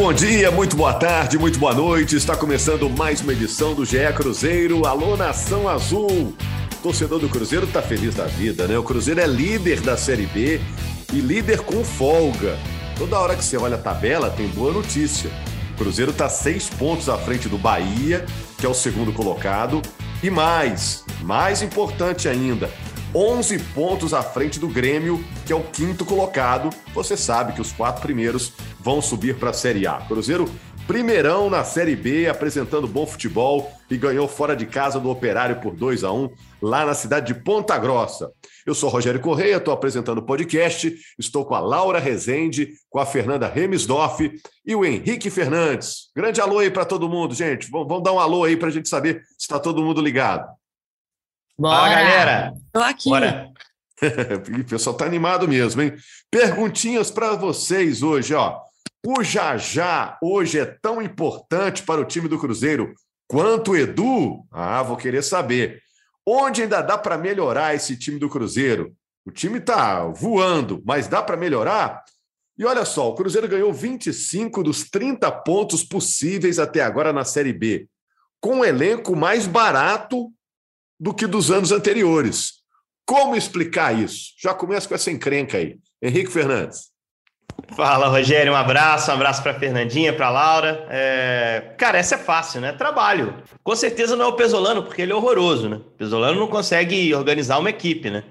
Bom dia, muito boa tarde, muito boa noite. Está começando mais uma edição do GE Cruzeiro. Alô, Nação Azul. O torcedor do Cruzeiro está feliz da vida, né? O Cruzeiro é líder da Série B e líder com folga. Toda hora que você olha a tabela, tem boa notícia. O Cruzeiro está seis pontos à frente do Bahia, que é o segundo colocado, e mais, mais importante ainda, 11 pontos à frente do Grêmio, que é o quinto colocado. Você sabe que os quatro primeiros vão subir para a Série A. Cruzeiro, primeirão na Série B, apresentando bom futebol e ganhou fora de casa do Operário por 2 a 1 lá na cidade de Ponta Grossa. Eu sou Rogério Correia, estou apresentando o podcast, estou com a Laura Rezende, com a Fernanda Remisdorf e o Henrique Fernandes. Grande alô aí para todo mundo, gente. Vamos dar um alô aí para a gente saber se está todo mundo ligado. Bora. Fala, galera. Tô aqui. Bora. o pessoal tá animado mesmo, hein? Perguntinhas para vocês hoje, ó. O Jajá hoje é tão importante para o time do Cruzeiro quanto o Edu? Ah, vou querer saber. Onde ainda dá para melhorar esse time do Cruzeiro? O time tá voando, mas dá para melhorar? E olha só, o Cruzeiro ganhou 25 dos 30 pontos possíveis até agora na Série B, com um elenco mais barato do que dos anos anteriores. Como explicar isso? Já começa com essa encrenca aí. Henrique Fernandes. Fala, Rogério. Um abraço, um abraço para Fernandinha, para Laura. É... Cara, essa é fácil, né? Trabalho. Com certeza não é o Pesolano, porque ele é horroroso, né? O Pesolano não consegue organizar uma equipe, né?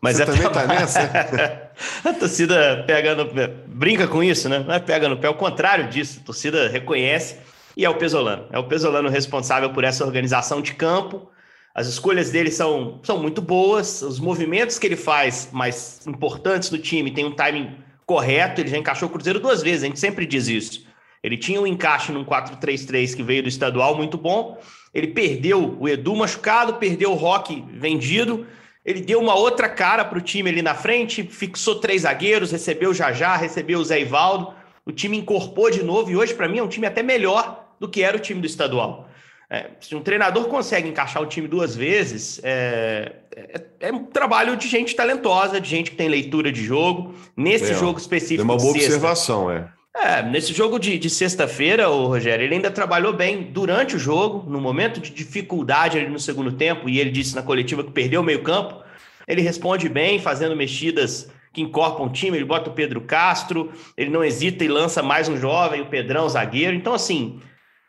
Mas Você é também tá nessa? a torcida pega no pé. Brinca com isso, né? Não é pega no pé, é o contrário disso. A torcida reconhece e é o Pesolano. É o Pesolano responsável por essa organização de campo as escolhas dele são, são muito boas, os movimentos que ele faz mais importantes do time tem um timing correto. Ele já encaixou o Cruzeiro duas vezes, a gente sempre diz isso. Ele tinha um encaixe num 4-3-3 que veio do estadual muito bom. Ele perdeu o Edu machucado, perdeu o Rock vendido. Ele deu uma outra cara para o time ali na frente, fixou três zagueiros, recebeu o Jajá, recebeu o Zé Ivaldo. O time incorporou de novo e hoje, para mim, é um time até melhor do que era o time do estadual. É, se um treinador consegue encaixar o time duas vezes, é, é, é, um trabalho de gente talentosa, de gente que tem leitura de jogo. Nesse jogo específico. É uma boa observação, é. É, nesse jogo de, de sexta-feira, o Rogério, ele ainda trabalhou bem durante o jogo, no momento de dificuldade ali no segundo tempo, e ele disse na coletiva que perdeu o meio-campo. Ele responde bem, fazendo mexidas que incorporam o time, ele bota o Pedro Castro, ele não hesita e lança mais um jovem, o Pedrão, zagueiro. Então, assim,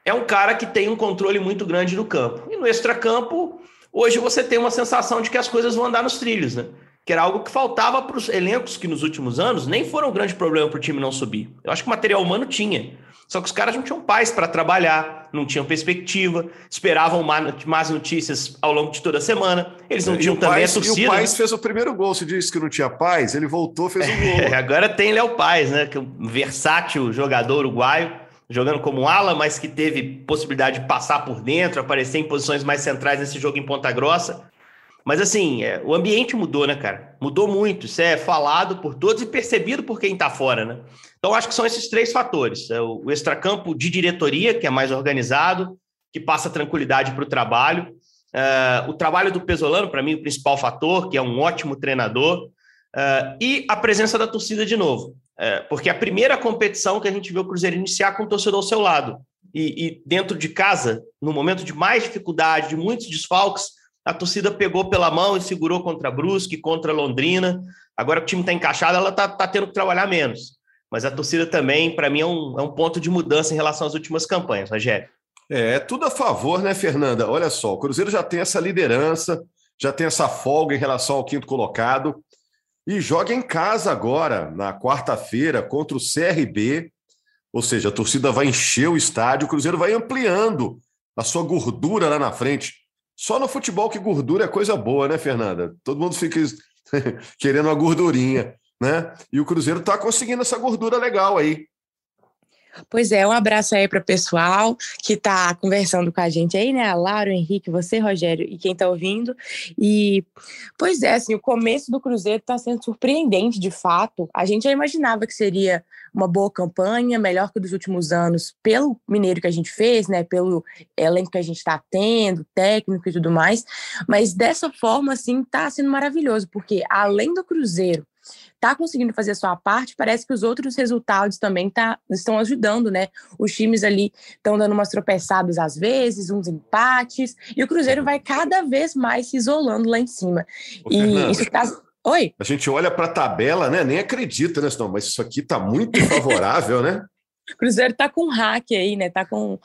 é um cara que tem um controle muito grande do campo. E no extracampo, hoje você tem uma sensação de que as coisas vão andar nos trilhos, né? Que era algo que faltava para os elencos que nos últimos anos nem foram um grande problema para o time não subir. Eu acho que o material humano tinha. Só que os caras não tinham paz para trabalhar, não tinham perspectiva, esperavam mais notícias ao longo de toda a semana. Eles não é, tinham também Paz, a torcida. E o Paz fez o primeiro gol. Se disse que não tinha paz, ele voltou, fez um gol. É, agora tem Léo Paz, né? Que é um versátil jogador uruguaio jogando como ala, mas que teve possibilidade de passar por dentro, aparecer em posições mais centrais nesse jogo em Ponta Grossa. Mas assim, é, o ambiente mudou, né, cara? Mudou muito. Isso é falado por todos e percebido por quem está fora, né? Então, acho que são esses três fatores: é o extracampo de diretoria, que é mais organizado, que passa tranquilidade para o trabalho. Uh, o trabalho do Pesolano, para mim, o principal fator, que é um ótimo treinador, uh, e a presença da torcida de novo. É, porque a primeira competição que a gente viu o Cruzeiro iniciar com o torcedor ao seu lado. E, e, dentro de casa, no momento de mais dificuldade, de muitos desfalques, a torcida pegou pela mão e segurou contra Brusque, contra a Londrina. Agora que o time está encaixado, ela está tá tendo que trabalhar menos. Mas a torcida também, para mim, é um, é um ponto de mudança em relação às últimas campanhas, Rogério. É, é tudo a favor, né, Fernanda? Olha só, o Cruzeiro já tem essa liderança, já tem essa folga em relação ao quinto colocado. E joga em casa agora, na quarta-feira, contra o CRB. Ou seja, a torcida vai encher o estádio, o Cruzeiro vai ampliando a sua gordura lá na frente. Só no futebol que gordura é coisa boa, né, Fernanda? Todo mundo fica querendo uma gordurinha, né? E o Cruzeiro está conseguindo essa gordura legal aí. Pois é, um abraço aí para o pessoal que está conversando com a gente aí, né? A Laura, o Henrique, você, Rogério e quem está ouvindo. E, pois é, assim, o começo do Cruzeiro está sendo surpreendente, de fato. A gente já imaginava que seria uma boa campanha, melhor que dos últimos anos, pelo mineiro que a gente fez, né? Pelo elenco que a gente está tendo, técnico e tudo mais. Mas dessa forma, assim, está sendo maravilhoso, porque além do Cruzeiro está conseguindo fazer a sua parte, parece que os outros resultados também tá, estão ajudando, né? Os times ali estão dando umas tropeçadas às vezes, uns empates, e o Cruzeiro vai cada vez mais se isolando lá em cima. Ô, e Fernanda, isso tá. Oi? A gente olha para a tabela, né? Nem acredita, né? Não, mas isso aqui está muito favorável, né? O Cruzeiro tá com um hack aí, né? Tá com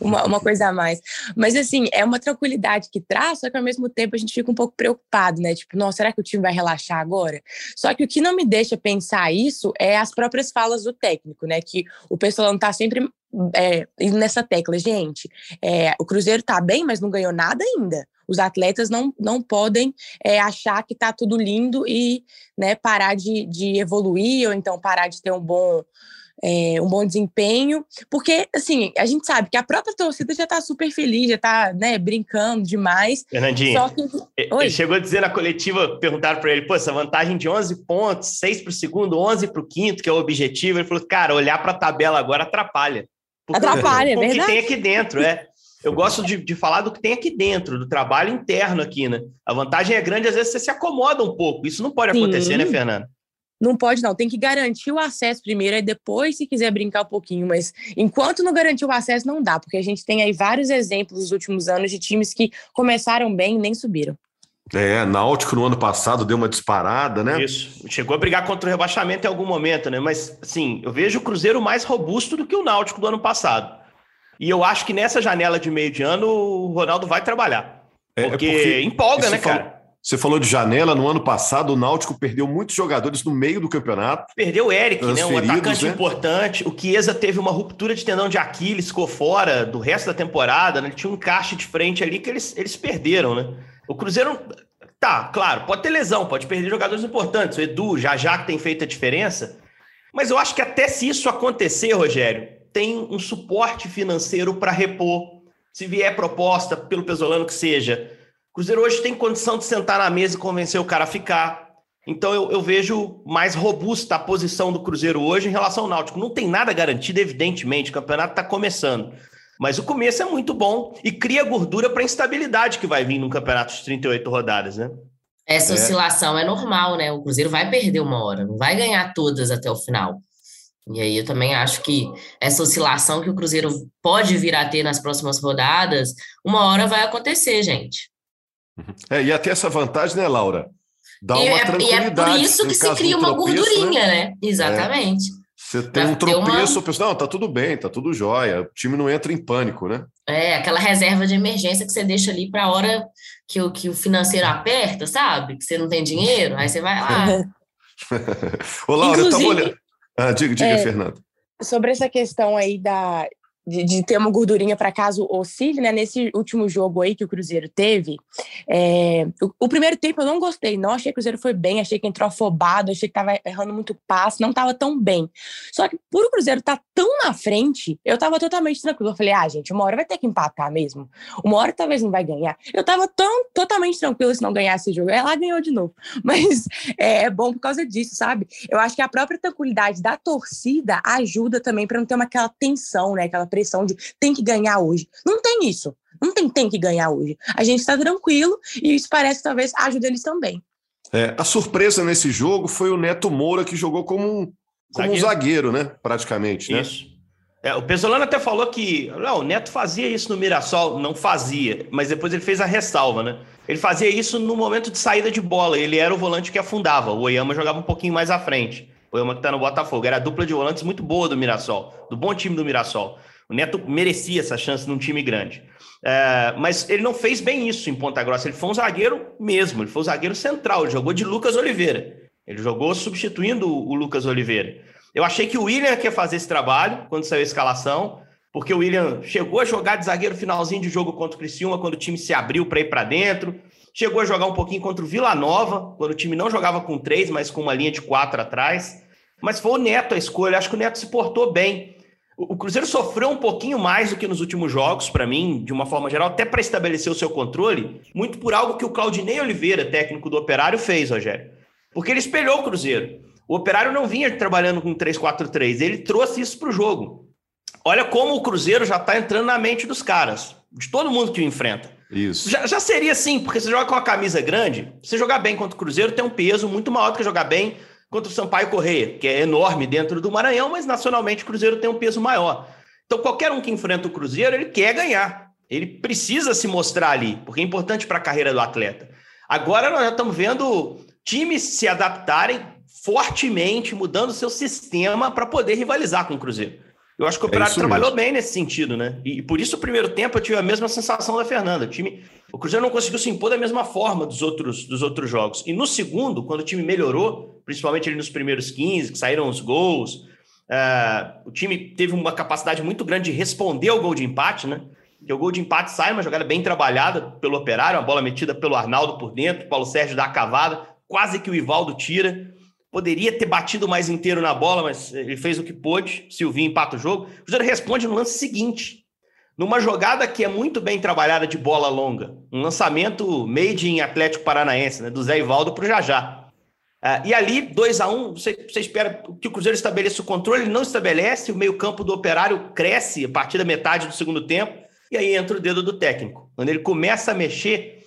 uma, uma coisa a mais. Mas, assim, é uma tranquilidade que traz, só que ao mesmo tempo a gente fica um pouco preocupado, né? Tipo, nossa, será que o time vai relaxar agora? Só que o que não me deixa pensar isso é as próprias falas do técnico, né? Que o pessoal não tá sempre é, nessa tecla. Gente, é, o Cruzeiro tá bem, mas não ganhou nada ainda. Os atletas não, não podem é, achar que tá tudo lindo e né, parar de, de evoluir ou então parar de ter um bom é, um bom desempenho, porque assim, a gente sabe que a própria torcida já está super feliz, já está né, brincando demais. Fernandinho, que... ele chegou a dizer na coletiva, perguntaram para ele, pô, essa vantagem de 11 pontos, 6 para o segundo, 11 para o quinto, que é o objetivo, ele falou, cara, olhar para a tabela agora atrapalha. Atrapalha, é verdade. O que tem aqui dentro, é. Eu gosto de, de, falar do que tem aqui dentro, do trabalho interno aqui, né? A vantagem é grande, às vezes você se acomoda um pouco. Isso não pode acontecer, Sim. né, Fernando? Não pode, não. Tem que garantir o acesso primeiro, e depois, se quiser brincar um pouquinho. Mas enquanto não garantir o acesso, não dá, porque a gente tem aí vários exemplos nos últimos anos de times que começaram bem e nem subiram. É, Náutico no ano passado deu uma disparada, né? Isso. Chegou a brigar contra o rebaixamento em algum momento, né? Mas, assim, eu vejo o Cruzeiro mais robusto do que o Náutico do ano passado. E eu acho que nessa janela de meio de ano o Ronaldo vai trabalhar. Porque, é, é porque empolga, né, cara? Você falou de janela, no ano passado o Náutico perdeu muitos jogadores no meio do campeonato. Perdeu o Eric, né, um atacante né? importante. O Chiesa teve uma ruptura de tendão de Aquiles, ficou fora do resto da temporada. Né? Ele tinha um caixa de frente ali que eles, eles perderam, né? O Cruzeiro, tá, claro, pode ter lesão, pode perder jogadores importantes. O Edu, já já que tem feito a diferença. Mas eu acho que até se isso acontecer, Rogério, tem um suporte financeiro para repor. Se vier proposta pelo Pesolano que seja Cruzeiro hoje tem condição de sentar na mesa e convencer o cara a ficar. Então eu, eu, vejo mais robusta a posição do Cruzeiro hoje em relação ao Náutico. Não tem nada garantido, evidentemente, o campeonato está começando. Mas o começo é muito bom e cria gordura para a instabilidade que vai vir num campeonato de 38 rodadas, né? Essa é. oscilação é normal, né? O Cruzeiro vai perder uma hora, não vai ganhar todas até o final. E aí eu também acho que essa oscilação que o Cruzeiro pode vir a ter nas próximas rodadas, uma hora vai acontecer, gente. É, e até essa vantagem, né, Laura? Dá e uma é, tranquilidade. E é por isso que se cria uma tropeço, gordurinha, né? né? Exatamente. É. Você tem um tropeço, uma... pensa, não, tá tudo bem, tá tudo jóia. O time não entra em pânico, né? É, aquela reserva de emergência que você deixa ali para a hora que o, que o financeiro aperta, sabe? Que você não tem dinheiro, aí você vai lá. Ô, Laura, Inclusive, eu tava olhando. Ah, diga, diga, é, Fernando. Sobre essa questão aí da, de, de, ter uma gordurinha para caso oscile, né? Nesse último jogo aí que o Cruzeiro teve, é, o, o, primeiro tempo eu não gostei, não achei que o Cruzeiro foi bem, achei que entrou afobado, achei que tava errando muito passe, não tava tão bem. Só que por o Cruzeiro tá tão na frente, eu tava totalmente tranquilo. Eu falei, ah, gente, uma hora vai ter que empatar mesmo. Uma hora talvez não vai ganhar. Eu tava tão totalmente tranquilo se não ganhasse esse jogo. Ela ganhou de novo. Mas é, é bom por causa disso, sabe? Eu acho que a própria tranquilidade da torcida ajuda também para não ter uma, aquela tensão, né? Aquela pressão de tem que ganhar hoje. Não tem isso. Não tem tem que ganhar hoje. A gente está tranquilo e isso parece talvez ajude eles também. É, a surpresa nesse jogo foi o Neto Moura que jogou como um, como zagueiro. um zagueiro, né? Praticamente, né? Isso. É, o Pesolano até falou que não, o Neto fazia isso no Mirassol, não fazia, mas depois ele fez a ressalva, né? Ele fazia isso no momento de saída de bola, ele era o volante que afundava, o Oyama jogava um pouquinho mais à frente. O Oyama que tá no Botafogo, era a dupla de volantes muito boa do Mirassol, do bom time do Mirassol. O Neto merecia essa chance num time grande. É, mas ele não fez bem isso em Ponta Grossa. Ele foi um zagueiro mesmo, ele foi um zagueiro central. Ele jogou de Lucas Oliveira. Ele jogou substituindo o Lucas Oliveira. Eu achei que o William quer fazer esse trabalho quando saiu a escalação, porque o William chegou a jogar de zagueiro finalzinho de jogo contra o Criciúma, quando o time se abriu para ir para dentro. Chegou a jogar um pouquinho contra o Vila Nova, quando o time não jogava com três, mas com uma linha de quatro atrás. Mas foi o Neto a escolha. Acho que o Neto se portou bem. O Cruzeiro sofreu um pouquinho mais do que nos últimos jogos, para mim, de uma forma geral, até para estabelecer o seu controle, muito por algo que o Claudinei Oliveira, técnico do Operário, fez, Rogério. Porque ele espelhou o Cruzeiro. O Operário não vinha trabalhando com 3-4-3, ele trouxe isso para o jogo. Olha como o Cruzeiro já está entrando na mente dos caras, de todo mundo que o enfrenta. Isso. Já, já seria assim, porque você joga com a camisa grande, você jogar bem contra o Cruzeiro tem um peso muito maior do que jogar bem contra o Sampaio Correia, que é enorme dentro do Maranhão, mas nacionalmente o Cruzeiro tem um peso maior. Então, qualquer um que enfrenta o Cruzeiro, ele quer ganhar. Ele precisa se mostrar ali, porque é importante para a carreira do atleta. Agora nós já estamos vendo times se adaptarem fortemente, mudando seu sistema para poder rivalizar com o Cruzeiro. Eu acho que o é Operário é trabalhou bem nesse sentido, né? E, por isso, o primeiro tempo, eu tive a mesma sensação da Fernanda. O time, o Cruzeiro não conseguiu se impor da mesma forma dos outros, dos outros jogos. E no segundo, quando o time melhorou, principalmente ali nos primeiros 15, que saíram os gols, uh, o time teve uma capacidade muito grande de responder ao gol de empate, né? Que o gol de empate sai, uma jogada bem trabalhada pelo Operário, uma bola metida pelo Arnaldo por dentro, Paulo Sérgio dá a cavada, quase que o Ivaldo tira. Poderia ter batido mais inteiro na bola, mas ele fez o que pôde. Silvinho empata o jogo. O Cruzeiro responde no lance seguinte. Numa jogada que é muito bem trabalhada de bola longa. Um lançamento made em Atlético Paranaense, né, do Zé Ivaldo para o Jajá. Uh, e ali, 2 a 1 um, você, você, espera que o Cruzeiro estabeleça o controle, ele não estabelece, o meio-campo do operário cresce a partir da metade do segundo tempo, e aí entra o dedo do técnico. Quando ele começa a mexer,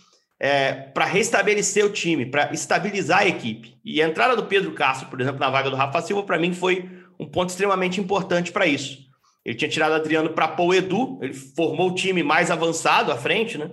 é, para restabelecer o time, para estabilizar a equipe. E a entrada do Pedro Castro, por exemplo, na vaga do Rafa Silva, para mim foi um ponto extremamente importante para isso. Ele tinha tirado Adriano para pôr Edu, ele formou o time mais avançado à frente, né?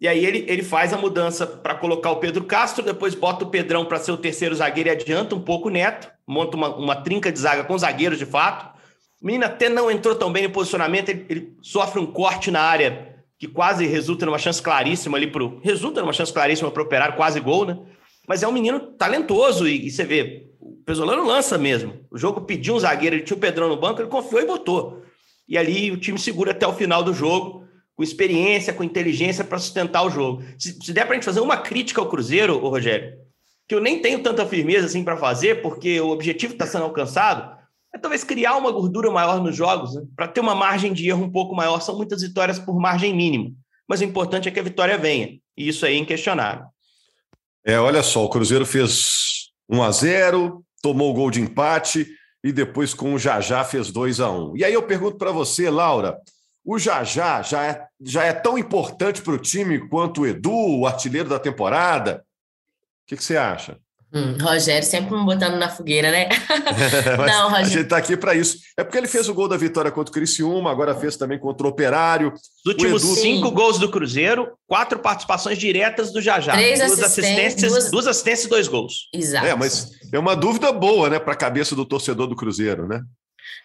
E aí ele, ele faz a mudança para colocar o Pedro Castro, depois bota o Pedrão para ser o terceiro zagueiro e adianta um pouco o Neto, monta uma, uma trinca de zaga com zagueiros de fato. O menino até não entrou tão bem no posicionamento, ele, ele sofre um corte na área que quase resulta numa chance claríssima ali pro. Resulta numa chance claríssima para o operário, quase gol, né? Mas é um menino talentoso e, e, você vê, o Pesolano lança mesmo. O jogo pediu um zagueiro, ele tinha o Pedrão no banco, ele confiou e botou. E ali o time segura até o final do jogo, com experiência, com inteligência para sustentar o jogo. Se, se der para a gente fazer uma crítica ao Cruzeiro, ô Rogério, que eu nem tenho tanta firmeza assim para fazer, porque o objetivo está sendo alcançado, é talvez criar uma gordura maior nos jogos, né? para ter uma margem de erro um pouco maior. São muitas vitórias por margem mínima, mas o importante é que a vitória venha, e isso aí é inquestionável. É, olha só, o Cruzeiro fez 1 a 0 tomou o gol de empate e depois com o Jajá fez 2 a 1 E aí eu pergunto para você, Laura, o Jajá já é, já é tão importante para o time quanto o Edu, o artilheiro da temporada? O que, que você acha? Hum, Rogério sempre me botando na fogueira, né? não, Rogério. A gente está aqui para isso. É porque ele fez o gol da vitória contra o Criciúma, agora fez também contra o Operário. Os últimos Edu... cinco gols do Cruzeiro, quatro participações diretas do Jajá. Três duas assistências, duas... duas assistências e dois gols. Exato. É, mas é uma dúvida boa, né, para a cabeça do torcedor do Cruzeiro, né?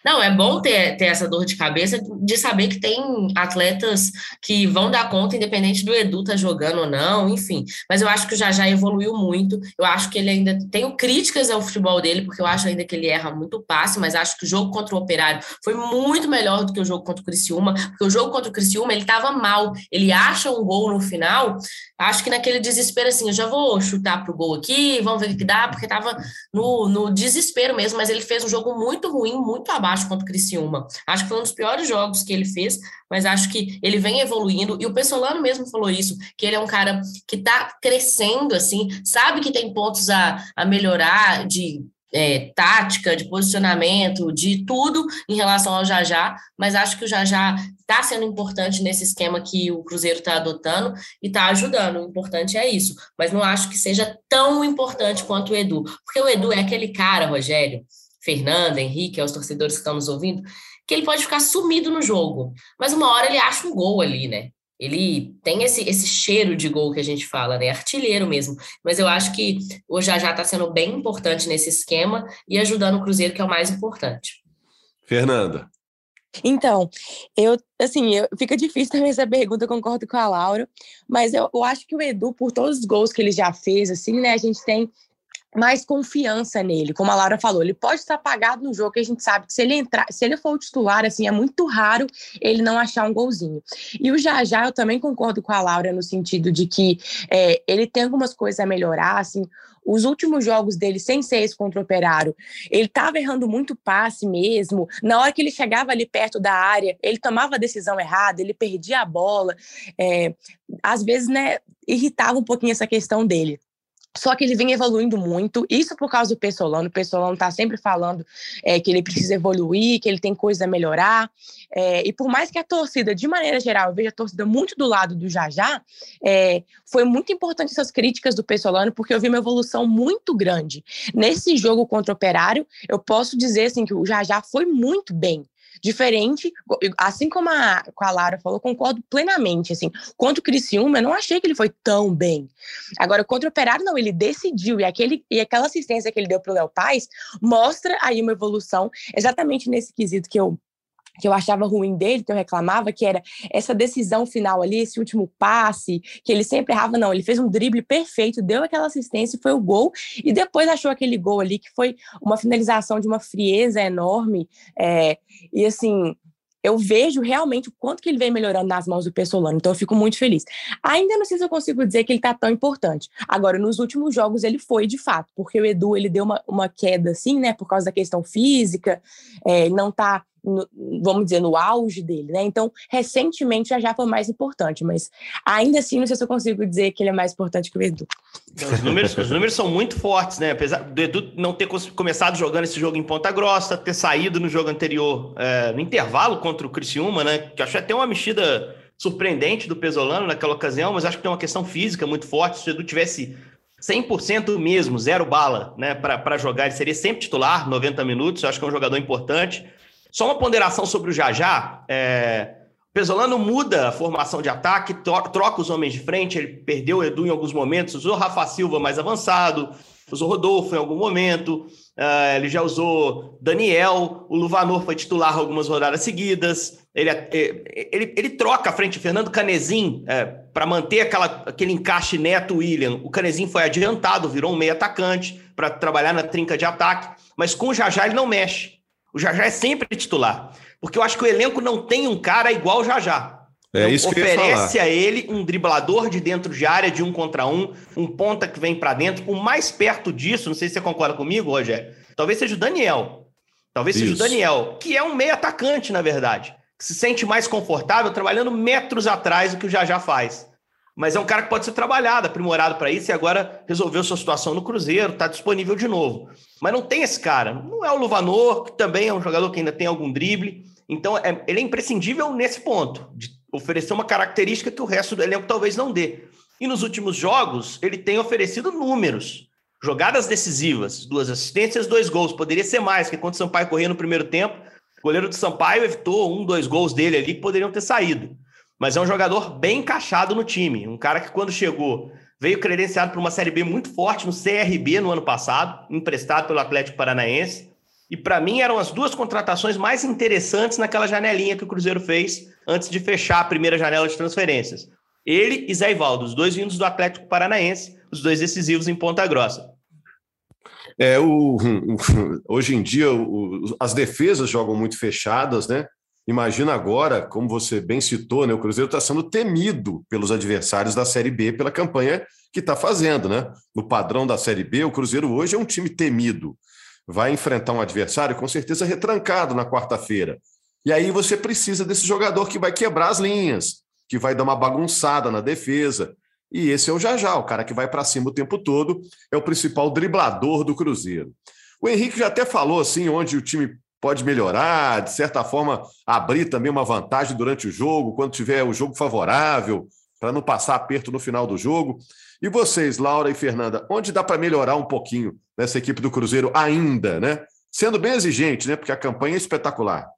Não, é bom ter, ter essa dor de cabeça de saber que tem atletas que vão dar conta, independente do Edu tá jogando ou não, enfim. Mas eu acho que o Jajá evoluiu muito. Eu acho que ele ainda. Tenho críticas ao futebol dele, porque eu acho ainda que ele erra muito passe, mas acho que o jogo contra o Operário foi muito melhor do que o jogo contra o Criciúma, porque o jogo contra o Criciúma ele tava mal. Ele acha um gol no final, acho que naquele desespero assim, eu já vou chutar pro gol aqui, vamos ver o que dá, porque tava no, no desespero mesmo, mas ele fez um jogo muito ruim, muito abaixo abaixo contra o Criciúma. Acho que foi um dos piores jogos que ele fez, mas acho que ele vem evoluindo, e o Pessolano mesmo falou isso, que ele é um cara que está crescendo, assim, sabe que tem pontos a, a melhorar de é, tática, de posicionamento, de tudo em relação ao Jajá, mas acho que o Jajá está sendo importante nesse esquema que o Cruzeiro está adotando e está ajudando. O importante é isso, mas não acho que seja tão importante quanto o Edu, porque o Edu é aquele cara, Rogério, Fernanda, Henrique, aos torcedores que estão nos ouvindo, que ele pode ficar sumido no jogo, mas uma hora ele acha um gol ali, né? Ele tem esse, esse cheiro de gol que a gente fala, né? Artilheiro mesmo. Mas eu acho que o Jajá está sendo bem importante nesse esquema e ajudando o Cruzeiro, que é o mais importante. Fernanda. Então, eu, assim, eu, fica difícil também essa pergunta, concordo com a Laura, mas eu, eu acho que o Edu, por todos os gols que ele já fez, assim, né, a gente tem mais confiança nele. Como a Laura falou, ele pode estar apagado no jogo, que a gente sabe que se ele entrar, se ele for o titular, assim, é muito raro ele não achar um golzinho. E o Jajá, eu também concordo com a Laura no sentido de que é, ele tem algumas coisas a melhorar, assim, os últimos jogos dele, sem ser esse contra o Operário, ele estava errando muito passe mesmo. Na hora que ele chegava ali perto da área, ele tomava a decisão errada, ele perdia a bola. É, às vezes, né, irritava um pouquinho essa questão dele. Só que ele vem evoluindo muito, isso por causa do Pessolano. O Pessolano está sempre falando é, que ele precisa evoluir, que ele tem coisa a melhorar. É, e por mais que a torcida, de maneira geral, eu veja a torcida muito do lado do Jajá, é, foi muito importante essas críticas do Pessolano, porque eu vi uma evolução muito grande. Nesse jogo contra o Operário, eu posso dizer assim, que o Jajá foi muito bem diferente, assim como a, a Lara falou, concordo plenamente, assim, contra o Criciúma, eu não achei que ele foi tão bem. Agora, contra o Operário, não, ele decidiu, e, aquele, e aquela assistência que ele deu para o Léo Paz mostra aí uma evolução, exatamente nesse quesito que eu que eu achava ruim dele, que eu reclamava, que era essa decisão final ali, esse último passe, que ele sempre errava, não, ele fez um drible perfeito, deu aquela assistência, foi o gol, e depois achou aquele gol ali, que foi uma finalização de uma frieza enorme, é, e assim, eu vejo realmente o quanto que ele vem melhorando nas mãos do Pessolano, então eu fico muito feliz. Ainda não sei se eu consigo dizer que ele tá tão importante. Agora, nos últimos jogos ele foi de fato, porque o Edu ele deu uma, uma queda assim, né, por causa da questão física, é, não tá no, vamos dizer, no auge dele, né? Então, recentemente já já foi mais importante, mas ainda assim não sei se eu consigo dizer que ele é mais importante que o Edu. Os números, os números são muito fortes, né? Apesar do Edu não ter começado jogando esse jogo em Ponta Grossa, ter saído no jogo anterior é, no intervalo contra o Criciúma, né? Que achei até uma mexida surpreendente do Pesolano naquela ocasião, mas acho que tem uma questão física muito forte. Se o Edu tivesse 100% mesmo, zero bala, né, para jogar, ele seria sempre titular, 90 minutos. Eu acho que é um jogador importante. Só uma ponderação sobre o Jajá. É... O Pesolano muda a formação de ataque, troca os homens de frente. Ele perdeu o Edu em alguns momentos, usou Rafa Silva mais avançado, usou Rodolfo em algum momento. Uh, ele já usou Daniel, o Luvanor foi titular algumas rodadas seguidas. Ele, é, ele, ele troca a frente Fernando Canezin é, para manter aquela, aquele encaixe Neto-William. O Canezin foi adiantado, virou um meio atacante para trabalhar na trinca de ataque, mas com o Jajá ele não mexe. O Jajá é sempre titular. Porque eu acho que o elenco não tem um cara igual o Jajá. É isso que oferece a ele um driblador de dentro de área de um contra um, um ponta que vem para dentro. O mais perto disso, não sei se você concorda comigo, Rogério, talvez seja o Daniel. Talvez isso. seja o Daniel, que é um meio atacante, na verdade, que se sente mais confortável trabalhando metros atrás do que o Jajá faz. Mas é um cara que pode ser trabalhado, aprimorado para isso e agora resolveu sua situação no Cruzeiro, está disponível de novo. Mas não tem esse cara. Não é o Luvanor, que também é um jogador que ainda tem algum drible. Então, é, ele é imprescindível nesse ponto, de oferecer uma característica que o resto do elenco talvez não dê. E nos últimos jogos, ele tem oferecido números. Jogadas decisivas, duas assistências, dois gols. Poderia ser mais, porque quando o Sampaio corria no primeiro tempo, o goleiro do Sampaio evitou um, dois gols dele ali que poderiam ter saído mas é um jogador bem encaixado no time. Um cara que, quando chegou, veio credenciado para uma Série B muito forte no CRB no ano passado, emprestado pelo Atlético Paranaense. E para mim eram as duas contratações mais interessantes naquela janelinha que o Cruzeiro fez antes de fechar a primeira janela de transferências. Ele e Zé Ivaldo, os dois vindos do Atlético Paranaense, os dois decisivos em Ponta Grossa. É, o, hoje em dia o, as defesas jogam muito fechadas, né? Imagina agora, como você bem citou, né, o Cruzeiro está sendo temido pelos adversários da Série B pela campanha que está fazendo, né? No padrão da Série B, o Cruzeiro hoje é um time temido. Vai enfrentar um adversário com certeza retrancado na quarta-feira. E aí você precisa desse jogador que vai quebrar as linhas, que vai dar uma bagunçada na defesa. E esse é o Jajá, o cara que vai para cima o tempo todo, é o principal driblador do Cruzeiro. O Henrique já até falou assim, onde o time pode melhorar, de certa forma, abrir também uma vantagem durante o jogo, quando tiver o jogo favorável, para não passar aperto no final do jogo. E vocês, Laura e Fernanda, onde dá para melhorar um pouquinho nessa equipe do Cruzeiro ainda, né? Sendo bem exigente, né? Porque a campanha é espetacular.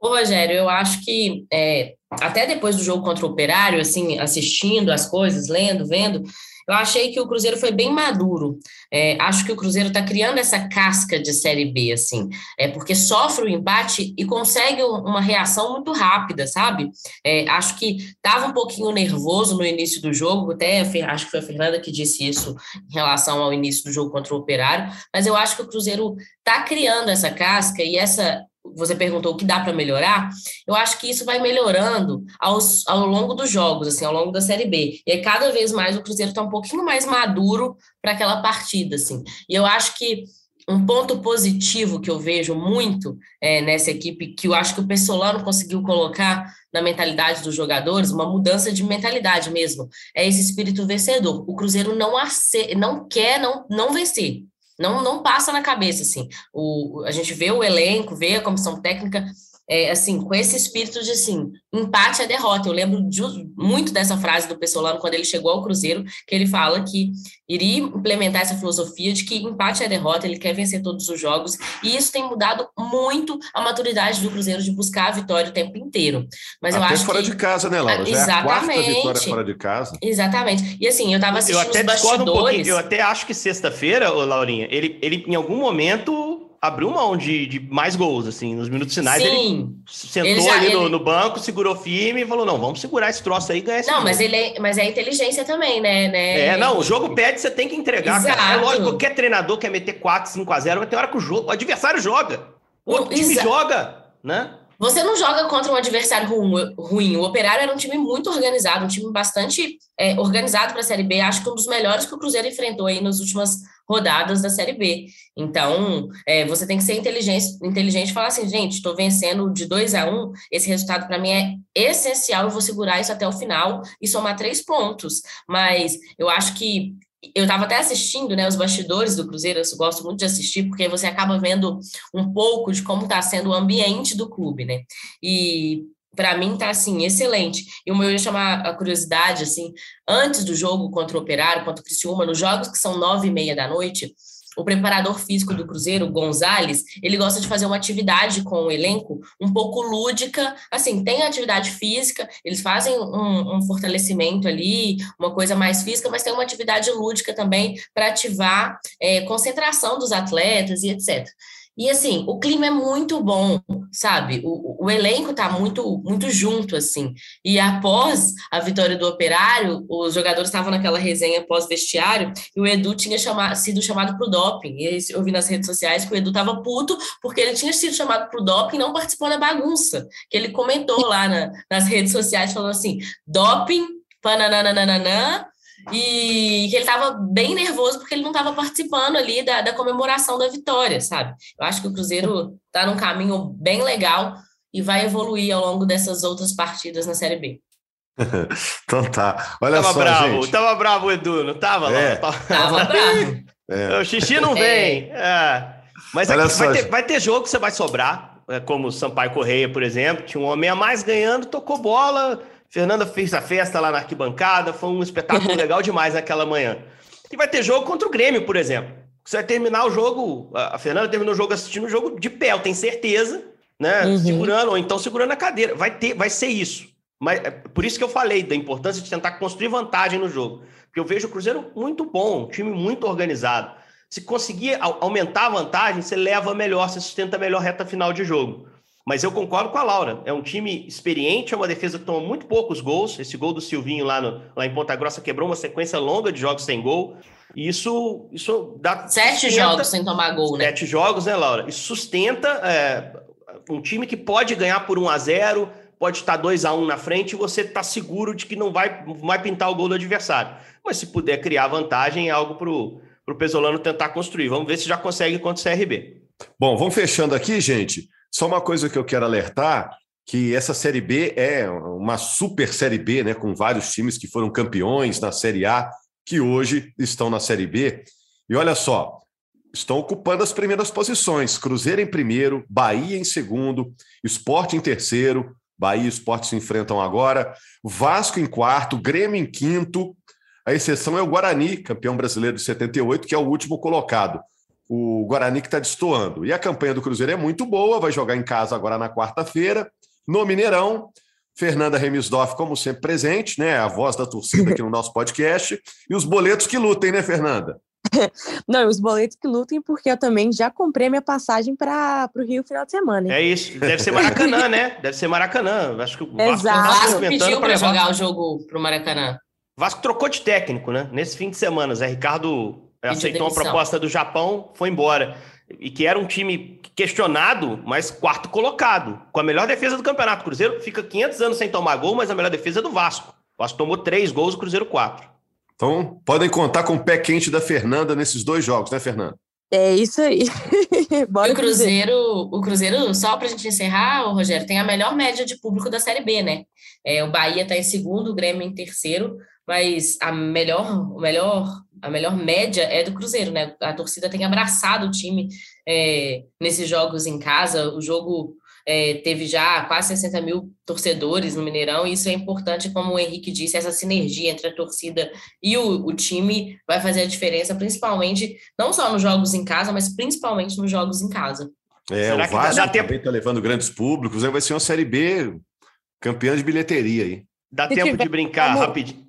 Ô, Rogério, eu acho que é, até depois do jogo contra o Operário, assim, assistindo as coisas, lendo, vendo, eu achei que o Cruzeiro foi bem maduro. É, acho que o Cruzeiro está criando essa casca de Série B, assim, é porque sofre o embate e consegue uma reação muito rápida, sabe? É, acho que estava um pouquinho nervoso no início do jogo, até acho que foi a Fernanda que disse isso em relação ao início do jogo contra o Operário, mas eu acho que o Cruzeiro está criando essa casca e essa você perguntou o que dá para melhorar, eu acho que isso vai melhorando aos, ao longo dos jogos, assim, ao longo da Série B. E aí, cada vez mais o Cruzeiro está um pouquinho mais maduro para aquela partida, assim. E eu acho que um ponto positivo que eu vejo muito é, nessa equipe, que eu acho que o Pessolano conseguiu colocar na mentalidade dos jogadores, uma mudança de mentalidade mesmo, é esse espírito vencedor. O Cruzeiro não, ace não quer não, não vencer, não, não passa na cabeça, assim. O, a gente vê o elenco, vê a comissão técnica é, assim, com esse espírito de assim, empate é derrota. Eu lembro de, muito dessa frase do Pessolano quando ele chegou ao Cruzeiro, que ele fala que iria implementar essa filosofia de que empate é derrota, ele quer vencer todos os jogos, e isso tem mudado muito a maturidade do Cruzeiro de buscar a vitória o tempo inteiro. Mas até eu acho fora que... de casa, né, Laura? Já Exatamente. É a vitória fora de casa. Exatamente. E assim, eu tava assistindo eu até os bastidores... Um eu até acho que sexta-feira, Laurinha, ele, ele em algum momento abriu mão de, de mais gols, assim, nos minutos finais. Sim. Ele sentou ele já, ali no, ele... no, banco, segurou firme e falou: não, vamos segurar esse troço aí e ganhar esse Não, jogo. mas ele é, mas é inteligência também, né? né? É, não, o jogo pede, você tem que entregar, Exato. cara. É lógico, qualquer treinador quer meter 4, 5 a 0, mas tem hora que o, jogo, o adversário joga. O outro time joga, né? Você não joga contra um adversário ruim. O Operário era um time muito organizado, um time bastante é, organizado para a Série B. Acho que um dos melhores que o Cruzeiro enfrentou aí nas últimas rodadas da Série B. Então, é, você tem que ser inteligente, inteligente e falar assim, gente, estou vencendo de 2 a 1 um, esse resultado para mim é essencial, eu vou segurar isso até o final e somar três pontos. Mas eu acho que eu estava até assistindo né, os bastidores do Cruzeiro, eu gosto muito de assistir, porque você acaba vendo um pouco de como está sendo o ambiente do clube, né? E para mim tá assim, excelente. E o meu ia chamar a curiosidade, assim, antes do jogo contra o Operário, contra o Criciúma, nos jogos que são nove e meia da noite, o preparador físico do Cruzeiro, Gonzales, ele gosta de fazer uma atividade com o elenco um pouco lúdica. Assim, tem atividade física, eles fazem um, um fortalecimento ali, uma coisa mais física, mas tem uma atividade lúdica também para ativar é, concentração dos atletas e etc. E assim, o clima é muito bom, sabe? O, o elenco tá muito, muito junto, assim. E após a vitória do Operário, os jogadores estavam naquela resenha pós-vestiário e o Edu tinha chamado, sido chamado pro doping. E eu vi nas redes sociais que o Edu tava puto porque ele tinha sido chamado pro doping e não participou da bagunça. Que ele comentou lá na, nas redes sociais, falando assim: doping, pananana e que ele estava bem nervoso porque ele não estava participando ali da, da comemoração da vitória, sabe? Eu acho que o Cruzeiro está num caminho bem legal e vai evoluir ao longo dessas outras partidas na Série B. então tá. Olha tava só, bravo, gente. Tava bravo, Edu, não tava? É. Tava, tava bravo. É. O xixi não vem. É. É. Mas aqui, vai, ter, vai ter jogo que você vai sobrar, é, como o Sampaio Correia, por exemplo. Tinha um homem a mais ganhando, tocou bola Fernanda fez a festa lá na arquibancada, foi um espetáculo legal demais naquela manhã. E vai ter jogo contra o Grêmio, por exemplo. Você vai terminar o jogo, a Fernanda terminou o jogo assistindo o jogo de pé, eu tenho certeza, né? Uhum. Segurando, ou então segurando a cadeira. Vai ter, vai ser isso. Mas é por isso que eu falei da importância de tentar construir vantagem no jogo. Porque eu vejo o Cruzeiro muito bom, um time muito organizado. Se conseguir aumentar a vantagem, você leva melhor, você sustenta melhor reta final de jogo. Mas eu concordo com a Laura. É um time experiente, é uma defesa que toma muito poucos gols. Esse gol do Silvinho lá, no, lá em Ponta Grossa quebrou uma sequência longa de jogos sem gol. E isso, isso dá. Sete sustenta, jogos sem tomar gol, né? Sete jogos, né, Laura? Isso sustenta é, um time que pode ganhar por 1 a 0 pode estar 2 a 1 na frente e você está seguro de que não vai, vai pintar o gol do adversário. Mas se puder criar vantagem, é algo para o Pesolano tentar construir. Vamos ver se já consegue contra o CRB. Bom, vamos fechando aqui, gente. Só uma coisa que eu quero alertar, que essa Série B é uma super Série B, né, com vários times que foram campeões na Série A, que hoje estão na Série B. E olha só, estão ocupando as primeiras posições. Cruzeiro em primeiro, Bahia em segundo, Esporte em terceiro, Bahia e Esporte se enfrentam agora, Vasco em quarto, Grêmio em quinto. A exceção é o Guarani, campeão brasileiro de 78, que é o último colocado o Guarani que está destoando. E a campanha do Cruzeiro é muito boa, vai jogar em casa agora na quarta-feira, no Mineirão. Fernanda Remisdorf, como sempre, presente, né? A voz da torcida aqui no nosso podcast. E os boletos que lutem, né, Fernanda? Não, os boletos que lutem, porque eu também já comprei minha passagem para o Rio final de semana. Hein? É isso. Deve ser Maracanã, né? Deve ser Maracanã. Acho que o Vasco, Exato. Vasco pediu para jogar o jogo para o Maracanã. Vasco trocou de técnico, né? Nesse fim de semana. Zé Ricardo aceitou uma proposta do Japão, foi embora. E que era um time questionado, mas quarto colocado, com a melhor defesa do campeonato. O Cruzeiro fica 500 anos sem tomar gol, mas a melhor defesa é do Vasco. O Vasco tomou três gols, o Cruzeiro quatro. Então, podem contar com o pé quente da Fernanda nesses dois jogos, né, Fernanda? É isso aí. Bora o Cruzeiro, o Cruzeiro, só para a gente encerrar, o Rogério, tem a melhor média de público da Série B, né? É, o Bahia está em segundo, o Grêmio em terceiro, mas a melhor, o melhor, a melhor média é do Cruzeiro, né? A torcida tem abraçado o time é, nesses jogos em casa. O jogo é, teve já quase 60 mil torcedores no Mineirão, e isso é importante, como o Henrique disse, essa sinergia entre a torcida e o, o, time vai fazer a diferença, principalmente, não só nos jogos em casa, mas principalmente nos jogos em casa. É, Será o Vasco dá, também está levando grandes públicos, vai ser uma Série B campeã de bilheteria aí. Dá tempo de brincar rapidinho.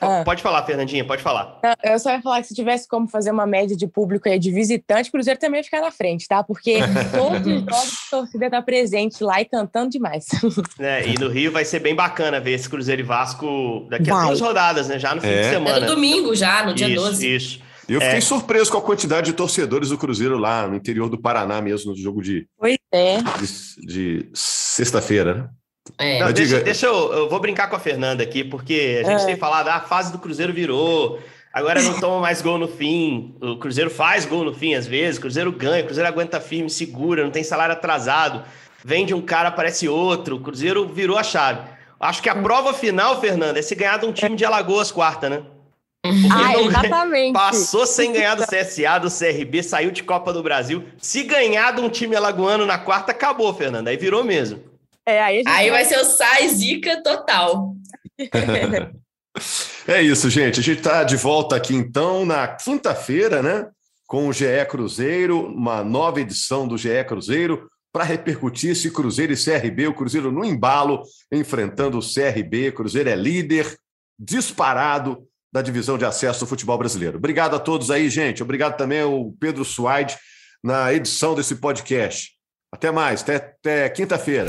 Ah. Pode falar, Fernandinha, pode falar. Eu só ia falar que se tivesse como fazer uma média de público aí de visitante, o Cruzeiro também ia ficar na frente, tá? Porque todos os jogos a torcida tá presente lá e cantando demais. É, e no Rio vai ser bem bacana ver esse Cruzeiro e Vasco daqui a duas rodadas, né? Já no fim é. de semana. É no domingo já, no dia isso, 12. Isso. E eu fiquei é. surpreso com a quantidade de torcedores do Cruzeiro lá no interior do Paraná mesmo, no jogo de, pois é. de, de sexta-feira, né? É. Não, deixa, deixa eu, eu, vou brincar com a Fernanda aqui, porque a gente é. tem falado, ah, a fase do Cruzeiro virou, agora não toma mais gol no fim, o Cruzeiro faz gol no fim às vezes, o Cruzeiro ganha, o Cruzeiro aguenta firme, segura, não tem salário atrasado, vende um cara, aparece outro, o Cruzeiro virou a chave. Acho que a prova final, Fernanda, é se ganhar de um time de Alagoas quarta, né? ah, exatamente. Passou sem ganhar do CSA, do CRB, saiu de Copa do Brasil. Se ganhar de um time alagoano na quarta, acabou, Fernanda. Aí virou mesmo. É, aí, aí vai... ser o Sai Zica total. é isso, gente. A gente está de volta aqui então na quinta-feira, né? Com o GE Cruzeiro, uma nova edição do GE Cruzeiro, para repercutir esse Cruzeiro e CRB, o Cruzeiro no embalo, enfrentando o CRB. Cruzeiro é líder, disparado da divisão de acesso do futebol brasileiro. Obrigado a todos aí, gente. Obrigado também ao Pedro Suaide na edição desse podcast. Até mais, até, até quinta-feira.